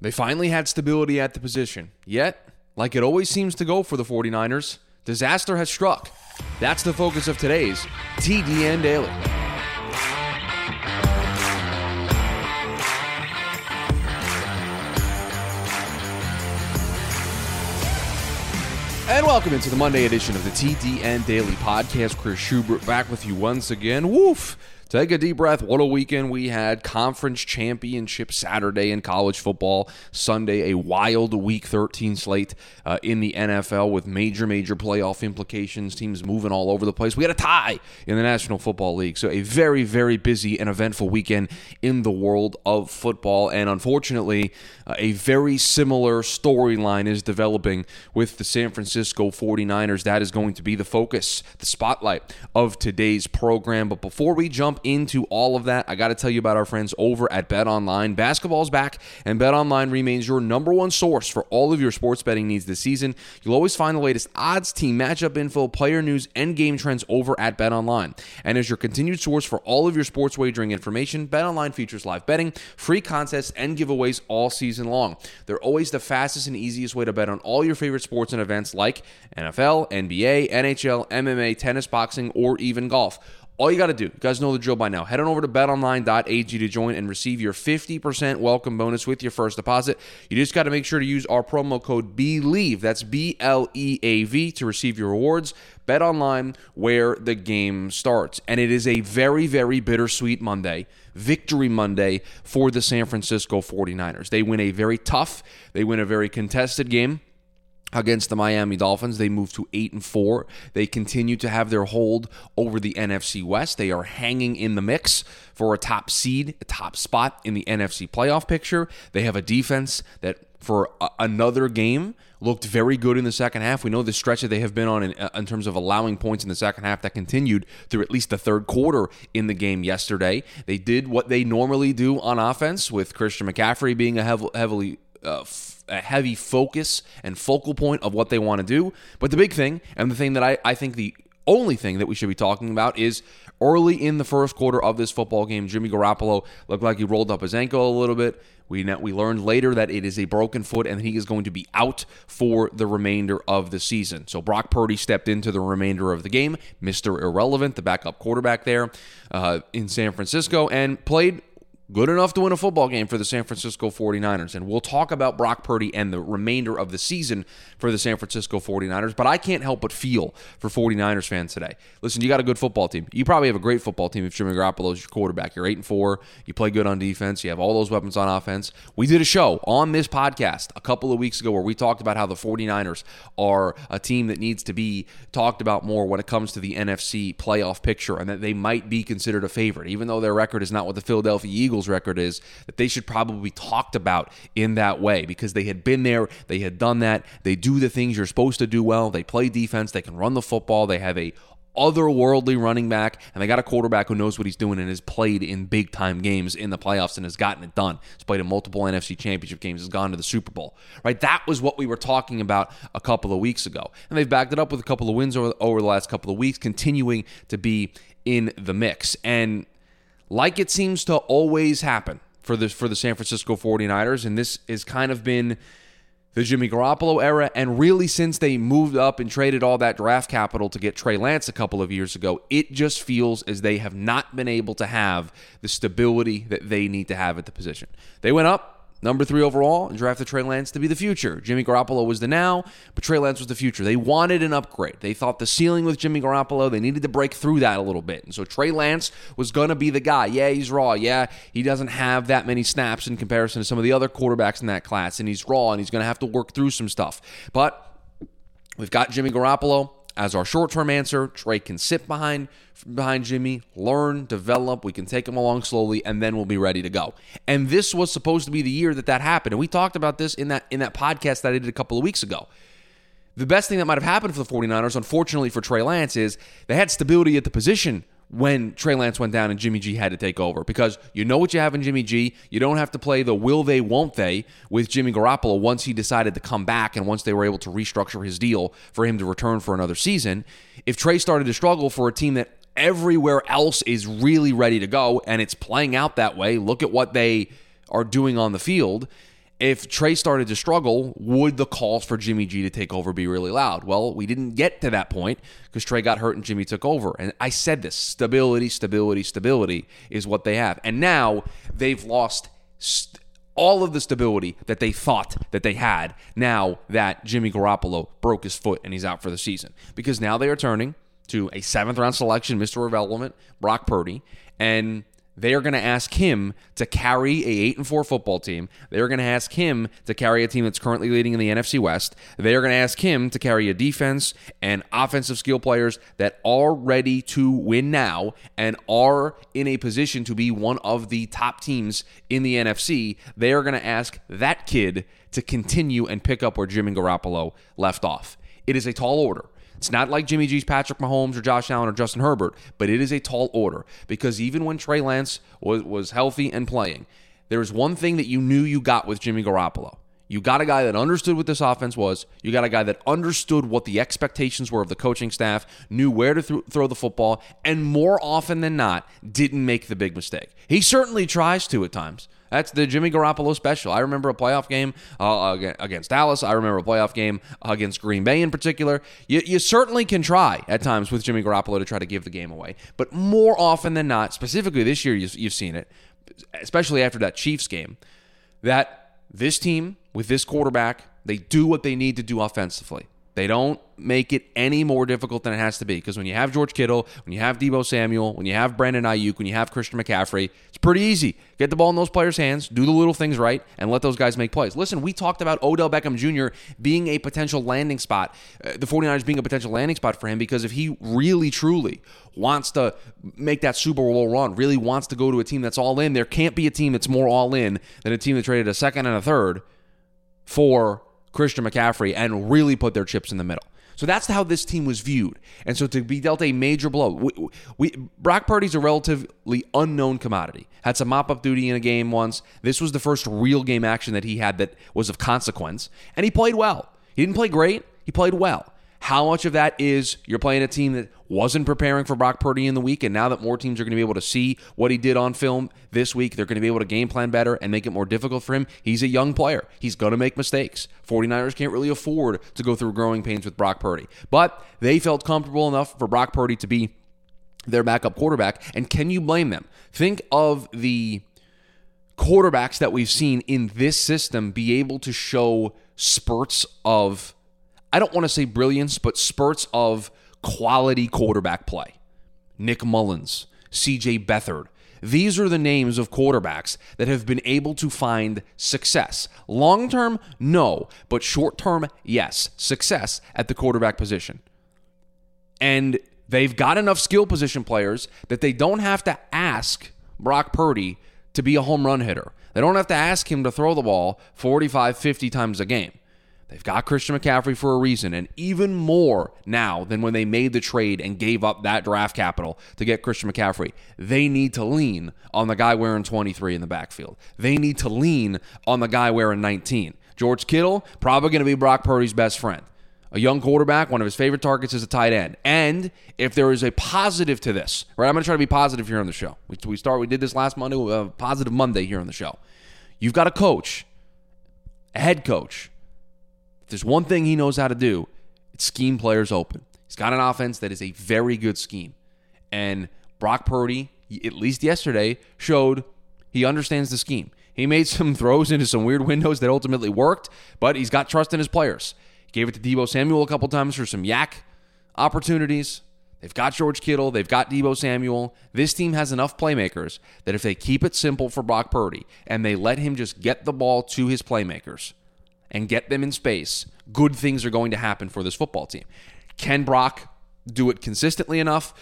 They finally had stability at the position. Yet, like it always seems to go for the 49ers, disaster has struck. That's the focus of today's TDN Daily. And welcome into the Monday edition of the TDN Daily Podcast. Chris Schubert back with you once again. Woof! Take a deep breath. What a weekend we had. Conference championship Saturday in college football. Sunday, a wild week 13 slate uh, in the NFL with major, major playoff implications. Teams moving all over the place. We had a tie in the National Football League. So, a very, very busy and eventful weekend in the world of football. And unfortunately, uh, a very similar storyline is developing with the San Francisco 49ers. That is going to be the focus, the spotlight of today's program. But before we jump jump into all of that, I got to tell you about our friends over at Bet Online. Basketball's back, and Bet Online remains your number one source for all of your sports betting needs this season. You'll always find the latest odds, team matchup info, player news, and game trends over at Bet Online. And as your continued source for all of your sports wagering information, Bet Online features live betting, free contests, and giveaways all season long. They're always the fastest and easiest way to bet on all your favorite sports and events like NFL, NBA, NHL, MMA, tennis, boxing, or even golf. All you got to do, you guys know the drill by now. Head on over to betonline.ag to join and receive your 50% welcome bonus with your first deposit. You just got to make sure to use our promo code BLEAV, that's B L E A V, to receive your rewards. Bet online where the game starts. And it is a very, very bittersweet Monday, victory Monday for the San Francisco 49ers. They win a very tough, they win a very contested game against the Miami Dolphins. They move to 8 and 4. They continue to have their hold over the NFC West. They are hanging in the mix for a top seed, a top spot in the NFC playoff picture. They have a defense that for a- another game looked very good in the second half. We know the stretch that they have been on in, uh, in, terms of allowing points in the second half that continued through at least the third quarter in the game yesterday. They did what they normally do on offense with Christian McCaffrey being a hev- heavily uh, a heavy focus and focal point of what they want to do. But the big thing, and the thing that I, I think the only thing that we should be talking about is early in the first quarter of this football game, Jimmy Garoppolo looked like he rolled up his ankle a little bit. We we learned later that it is a broken foot and he is going to be out for the remainder of the season. So Brock Purdy stepped into the remainder of the game, Mr. Irrelevant, the backup quarterback there uh, in San Francisco, and played good enough to win a football game for the San Francisco 49ers. And we'll talk about Brock Purdy and the remainder of the season for the San Francisco 49ers, but I can't help but feel for 49ers fans today. Listen, you got a good football team. You probably have a great football team if Jimmy Garoppolo is your quarterback. You're 8 and 4, you play good on defense, you have all those weapons on offense. We did a show on this podcast a couple of weeks ago where we talked about how the 49ers are a team that needs to be talked about more when it comes to the NFC playoff picture and that they might be considered a favorite, even though their record is not what the Philadelphia Eagles record is, that they should probably be talked about in that way because they had been there, they had done that, they do the things you're supposed to do well. They play defense. They can run the football. They have a otherworldly running back, and they got a quarterback who knows what he's doing and has played in big time games in the playoffs and has gotten it done. He's played in multiple NFC championship games, has gone to the Super Bowl. Right? That was what we were talking about a couple of weeks ago. And they've backed it up with a couple of wins over, over the last couple of weeks, continuing to be in the mix. And like it seems to always happen for the for the San Francisco 49ers, and this has kind of been the Jimmy Garoppolo era, and really since they moved up and traded all that draft capital to get Trey Lance a couple of years ago, it just feels as they have not been able to have the stability that they need to have at the position. They went up, number three overall, and drafted Trey Lance to be the future. Jimmy Garoppolo was the now, but Trey Lance was the future. They wanted an upgrade. They thought the ceiling with Jimmy Garoppolo, they needed to break through that a little bit. And so Trey Lance was going to be the guy. Yeah, he's raw. Yeah, he doesn't have that many snaps in comparison to some of the other quarterbacks in that class, and he's raw, and he's going to have to work through some stuff. But we've got Jimmy Garoppolo as our short-term answer. Trey can sit behind behind Jimmy, learn, develop. We can take him along slowly, and then we'll be ready to go. And this was supposed to be the year that that happened. And we talked about this in that in that podcast that I did a couple of weeks ago. The best thing that might have happened for the 49ers, unfortunately for Trey Lance, is they had stability at the position when Trey Lance went down and Jimmy G had to take over because you know what you have in Jimmy G. You don't have to play the will they, won't they with Jimmy Garoppolo once he decided to come back and once they were able to restructure his deal for him to return for another season. If Trey started to struggle for a team that everywhere else is really ready to go and it's playing out that way, look at what they are doing on the field if Trey started to struggle, would the calls for Jimmy G to take over be really loud? Well, we didn't get to that point because Trey got hurt and Jimmy took over. And I said this stability, stability, stability is what they have. And now they've lost. St- all of the stability that they thought that they had now that Jimmy Garoppolo broke his foot and he's out for the season. Because now they are turning to a seventh round selection, Mr. Irrelevant, Brock Purdy. And they are going to ask him to carry a 8 and 4 football team. They are going to ask him to carry a team that's currently leading in the NFC West. They are going to ask him to carry a defense and offensive skill players that are ready to win now and are in a position to be one of the top teams in the NFC. They are going to ask that kid to continue and pick up where Jimmy Garoppolo left off. It is a tall order. It's not like Jimmy G's Patrick Mahomes or Josh Allen or Justin Herbert, but it is a tall order because even when Trey Lance was, was healthy and playing, there was one thing that you knew you got with Jimmy Garoppolo. You got a guy that understood what this offense was. You got a guy that understood what the expectations were of the coaching staff, knew where to th- throw the football, and more often than not, didn't make the big mistake. He certainly tries to at times. That's the Jimmy Garoppolo special. I remember a playoff game uh, against Dallas. I remember a playoff game against Green Bay in particular. You, you certainly can try at times with Jimmy Garoppolo to try to give the game away. But more often than not, specifically this year, you've, you've seen it, especially after that Chiefs game, that this team with this quarterback, they do what they need to do offensively. They don't make it any more difficult than it has to be because when you have George Kittle, when you have Deebo Samuel, when you have Brandon Aiyuk, when you have Christian McCaffrey, it's pretty easy. Get the ball in those players' hands, do the little things right, and let those guys make plays. Listen, we talked about Odell Beckham Jr. being a potential landing spot, uh, the 49ers being a potential landing spot for him because if he really, truly wants to make that Super Bowl run, really wants to go to a team that's all in, there can't be a team that's more all in than a team that traded a second and a third for Christian McCaffrey and really put their chips in the middle. So that's how this team was viewed. And so to be dealt a major blow, we, we Brock Purdy's a relatively unknown commodity. Had some mop up duty in a game once. This was the first real game action that he had that was of consequence. And he played well. He didn't play great, he played well. How much of that is you're playing a team that wasn't preparing for Brock Purdy in the week, and now that more teams are going to be able to see what he did on film this week, they're going to be able to game plan better and make it more difficult for him. He's a young player. He's going to make mistakes. 49ers can't really afford to go through growing pains with Brock Purdy. But they felt comfortable enough for Brock Purdy to be their backup quarterback. And can you blame them? Think of the quarterbacks that we've seen in this system be able to show spurts of I don't want to say brilliance, but spurts of quality quarterback play. Nick Mullens, CJ Beathard. These are the names of quarterbacks that have been able to find success. Long term, no, but short term, yes. Success at the quarterback position. And they've got enough skill position players that they don't have to ask Brock Purdy to be a home run hitter. They don't have to ask him to throw the ball 45, 50 times a game. They've got Christian McCaffrey for a reason, and even more now than when they made the trade and gave up that draft capital to get Christian McCaffrey. They need to lean on the guy wearing 23 in the backfield. They need to lean on the guy wearing 19. George Kittle, probably going to be Brock Purdy's best friend. A young quarterback, one of his favorite targets is a tight end. And if there is a positive to this, right, I'm going to try to be positive here on the show. We, start, we did this last Monday, uh, positive Monday here on the show. You've got a coach, a head coach if there's one thing he knows how to do, it's scheme players open. He's got an offense that is a very good scheme. And Brock Purdy, at least yesterday, showed he understands the scheme. He made some throws into some weird windows that ultimately worked, but he's got trust in his players. He gave it to Deebo Samuel a couple times for some YAC opportunities. They've got George Kittle. They've got Deebo Samuel. This team has enough playmakers that if they keep it simple for Brock Purdy and they let him just get the ball to his playmakers, and get them in space, good things are going to happen for this football team. Can Brock do it consistently enough?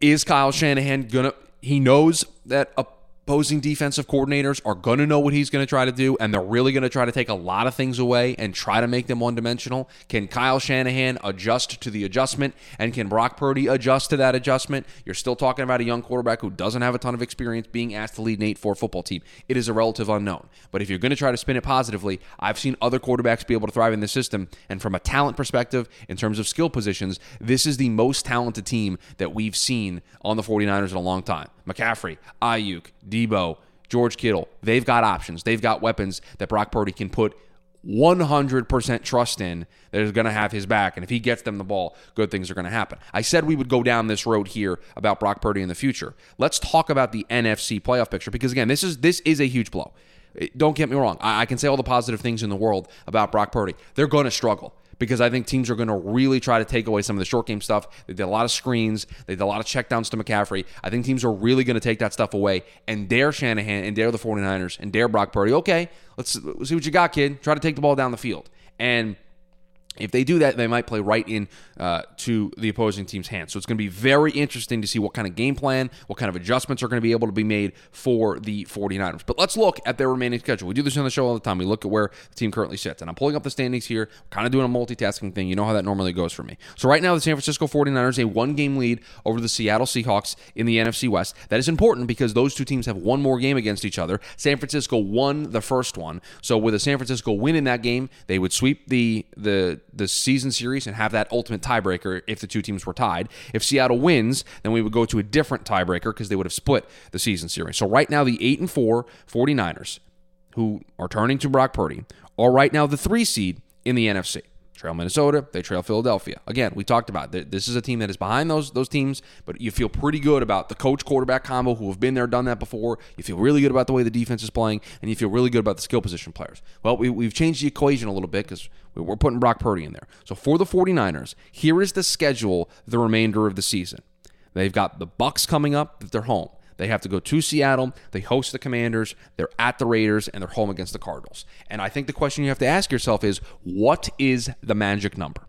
Is Kyle Shanahan gonna? He knows that a opposing defensive coordinators are going to know what he's going to try to do, and they're really going to try to take a lot of things away and try to make them one dimensional. Can Kyle Shanahan adjust to the adjustment, and can Brock Purdy adjust to that adjustment? You're still talking about a young quarterback who doesn't have a ton of experience being asked to lead an 8 4 football team. It is a relative unknown. But if you're going to try to spin it positively, I've seen other quarterbacks be able to thrive in this system, and from a talent perspective, in terms of skill positions, this is the most talented team that we've seen on the 49ers in a long time. McCaffrey, Aiyuk, Deebo, George Kittle. They've got options. They've got weapons that Brock Purdy can put 100% trust in that is going to have his back. And if he gets them the ball, good things are going to happen. I said we would go down this road here about Brock Purdy in the future. Let's talk about the NFC playoff picture because again, this is this is a huge blow. Don't get me wrong. I, I can say all the positive things in the world about Brock Purdy. They're going to struggle because I think teams are going to really try to take away some of the short game stuff. They did a lot of screens, they did a lot of checkdowns to McCaffrey. I think teams are really going to take that stuff away and dare Shanahan and dare the 49ers and dare Brock Purdy. Okay, let's, let's see what you got, kid. Try to take the ball down the field. And if they do that, they might play right in uh, to the opposing team's hands. So it's going to be very interesting to see what kind of game plan, what kind of adjustments are going to be able to be made for the 49ers. But let's look at their remaining schedule. We do this on the show all the time. We look at where the team currently sits. And I'm pulling up the standings here, kind of doing a multitasking thing. You know how that normally goes for me. So right now, the San Francisco 49ers, a one game lead over the Seattle Seahawks in the NFC West. That is important because those two teams have one more game against each other. San Francisco won the first one. So with a San Francisco win in that game, they would sweep the the the season series and have that ultimate tiebreaker if the two teams were tied. If Seattle wins, then we would go to a different tiebreaker because they would have split the season series. So right now, the 8 and 4 49ers, who are turning to Brock Purdy, are right now the three seed in the NFC trail Minnesota, they trail Philadelphia. Again, we talked about it. this is a team that is behind those those teams, but you feel pretty good about the coach quarterback combo who have been there, done that before. You feel really good about the way the defense is playing, and you feel really good about the skill position players. Well, we, we've changed the equation a little bit because we're putting Brock Purdy in there. So for the 49ers, here is the schedule the remainder of the season. They've got the Bucs coming up, they're home. They have to go to Seattle. They host the Commanders. They're at the Raiders, and they're home against the Cardinals. And I think the question you have to ask yourself is what is the magic number?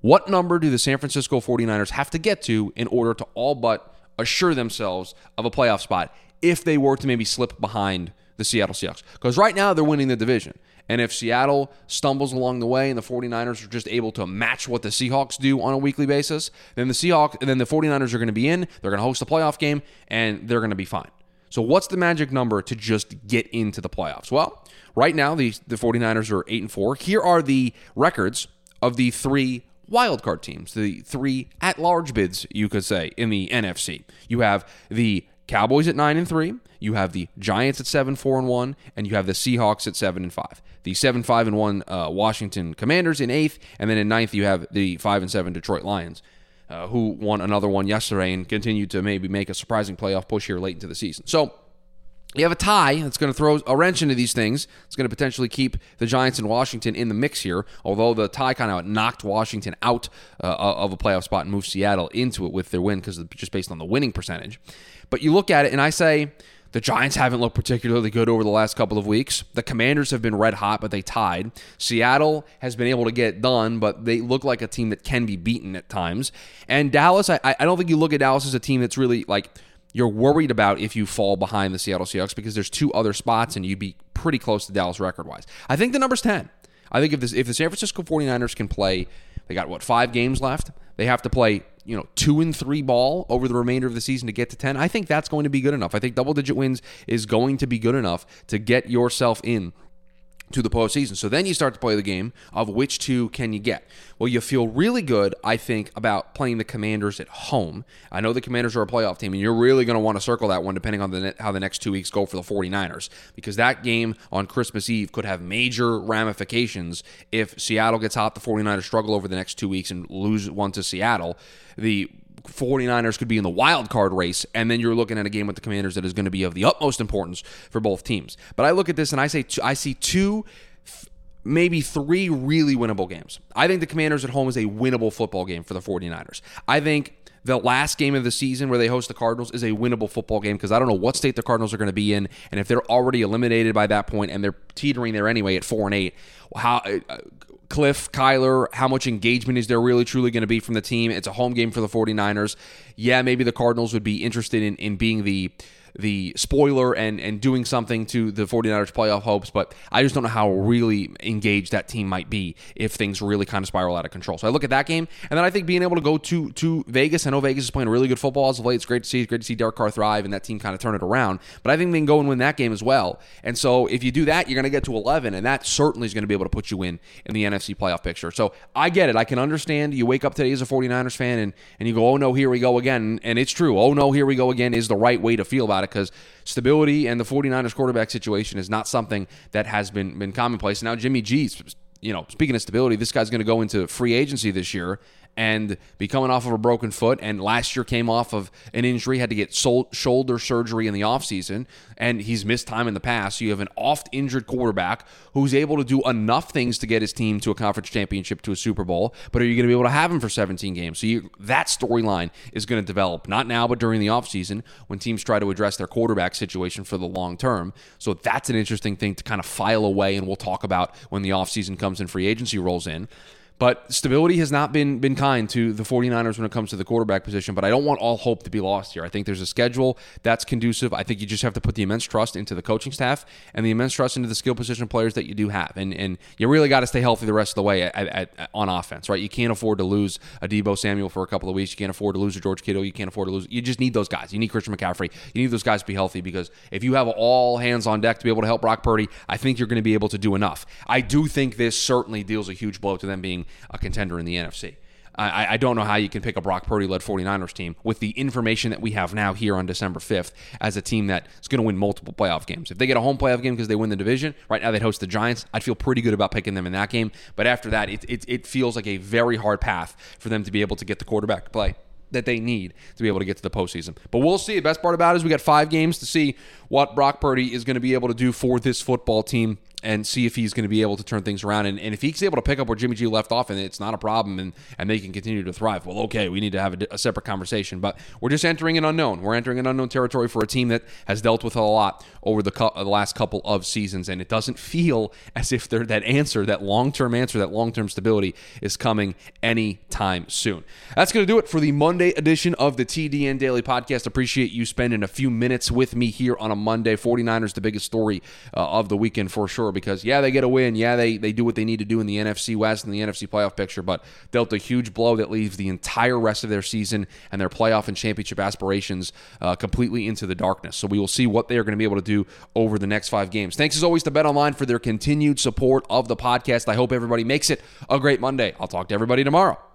What number do the San Francisco 49ers have to get to in order to all but assure themselves of a playoff spot if they were to maybe slip behind the Seattle Seahawks? Because right now they're winning the division. And if Seattle stumbles along the way and the 49ers are just able to match what the Seahawks do on a weekly basis, then the Seahawks then the 49ers are going to be in, they're going to host a playoff game and they're going to be fine. So what's the magic number to just get into the playoffs? Well, right now the the 49ers are 8 and 4. Here are the records of the three wildcard teams, the three at-large bids, you could say, in the NFC. You have the Cowboys at 9 and 3, you have the Giants at 7 4 and 1, and you have the Seahawks at 7 and 5 the seven five and one uh, Washington Commanders in eighth, and then in ninth you have the five and seven Detroit Lions. Uh, who won another one yesterday and continued to maybe make a surprising playoff push here late into the season. So you have a tie that's going to throw a wrench into these things. It's going to potentially keep the Giants and Washington in the mix here, although the tie kind of knocked Washington out uh, of a playoff spot and moved Seattle into it with their win because just based on the winning percentage. But you look at it and I say, the Giants haven't looked particularly good over the last couple of weeks. The Commanders have been red hot, but they tied. Seattle has been able to get done, but they look like a team that can be beaten at times. And Dallas, I, I don't think you look at Dallas as a team that's really like you're worried about if you fall behind the Seattle Seahawks because there's two other spots and you'd be pretty close to Dallas record wise. I think the number's 10. I think if this if the San Francisco 49ers can play, they got what, five games left? They have to play you know, two and three ball over the remainder of the season to get to 10, I think that's going to be good enough. I think double digit wins is going to be good enough to get yourself in to the postseason. So then you start to play the game of which two can you get. Well, you feel really good, I think, about playing the Commanders at home. I know the Commanders are a playoff team, and you're really going to want to circle that one depending on the how the next two weeks go for the 49ers, because that game on Christmas Eve could have major ramifications if Seattle gets hot, the 49ers struggle over the next two weeks and lose one to Seattle. The 49ers could be in the wild card race, and then you're looking at a game with the Commanders that is going to be of the utmost importance for both teams. But I look at this and I say I see two maybe three really winnable games. I think the Commanders at home is a winnable football game for the 49ers. I think the last game of the season where they host the Cardinals is a winnable football game because I don't know what state the Cardinals are going to be in, and if they're already eliminated by that point and they're teetering there anyway at four and eight, how uh, Kliff, Kyler, how much engagement is there really truly going to be from the team? It's a home game for the 49ers. Yeah, maybe the Cardinals would be interested in, in being the the spoiler and and doing something to the 49ers playoff hopes, but I just don't know how really engaged that team might be if things really kind of spiral out of control. So I look at that game, and then I think being able to go to to Vegas. I know Vegas is playing really good football as of late. It's great to see. It's great to see Derek Carr thrive and that team kind of turn it around. But I think they can go and win that game as well. And so if you do that, you're going to get to 11, and that certainly is going to be able to put you in in the NFC playoff picture. So I get it. I can understand. You wake up today as a 49ers fan and and you go, oh no, here we go again, and it's true. Oh no, here we go again is the right way to feel about it about it because stability and the 49ers quarterback situation is not something that has been been commonplace. Now Jimmy G's you know, speaking of stability, this guy's going to go into free agency this year and be coming off of a broken foot. And last year came off of an injury, had to get sol- shoulder surgery in the offseason, and he's missed time in the past. So you have an oft injured quarterback who's able to do enough things to get his team to a conference championship, to a Super Bowl. But are you going to be able to have him for 17 games? So you, that storyline is going to develop, not now, but during the offseason when teams try to address their quarterback situation for the long term. So that's an interesting thing to kind of file away, and we'll talk about when the offseason comes and free agency rolls in. But stability has not been been kind to the 49ers when it comes to the quarterback position. But I don't want all hope to be lost here. I think there's a schedule that's conducive. I think you just have to put the immense trust into the coaching staff and the immense trust into the skill position players that you do have. And and you really got to stay healthy the rest of the way at, at, at, on offense, right? You can't afford to lose a Deebo Samuel for a couple of weeks. You can't afford to lose a George Kittle. You can't afford to lose. You just need those guys. You need Christian McCaffrey. You need those guys to be healthy because if you have all hands on deck to be able to help Brock Purdy, I think you're going to be able to do enough. I do think this certainly deals a huge blow to them being a contender in the NFC. I, I, don't know how you can pick a Brock Purdy led 49ers team with the information that we have now here on December 5th as a team that is going to win multiple playoff games. If they get a home playoff game because they win the division, right now they'd host the Giants, I'd feel pretty good about picking them in that game. But after that, it, it, it feels like a very hard path for them to be able to get the quarterback play that they need to be able to get to the postseason. But we'll see. The best part about it is we got five games to see what Brock Purdy is going to be able to do for this football team and see if he's going to be able to turn things around. And, and if he's able to pick up where Jimmy G left off and it's not a problem and, and they can continue to thrive, well, okay, we need to have a, a, separate conversation. But we're just entering an unknown. We're entering an unknown territory for a team that has dealt with a lot over the, the last couple of seasons. And it doesn't feel as if that answer, that long term answer, that long term stability is coming anytime soon. That's going to do it for the Monday edition of the TDN Daily Podcast. Appreciate you spending a few minutes with me here on a Monday. 49ers, the biggest story uh, of the weekend for sure because yeah, they get a win. Yeah, they they do what they need to do in the NFC West and the NFC playoff picture, but dealt a huge blow that leaves the entire rest of their season and their playoff and championship aspirations uh, completely into the darkness. So we will see what they are going to be able to do over the next five games. Thanks as always to Bet Online for their continued support of the podcast. I hope everybody makes it a great Monday. I'll talk to everybody tomorrow.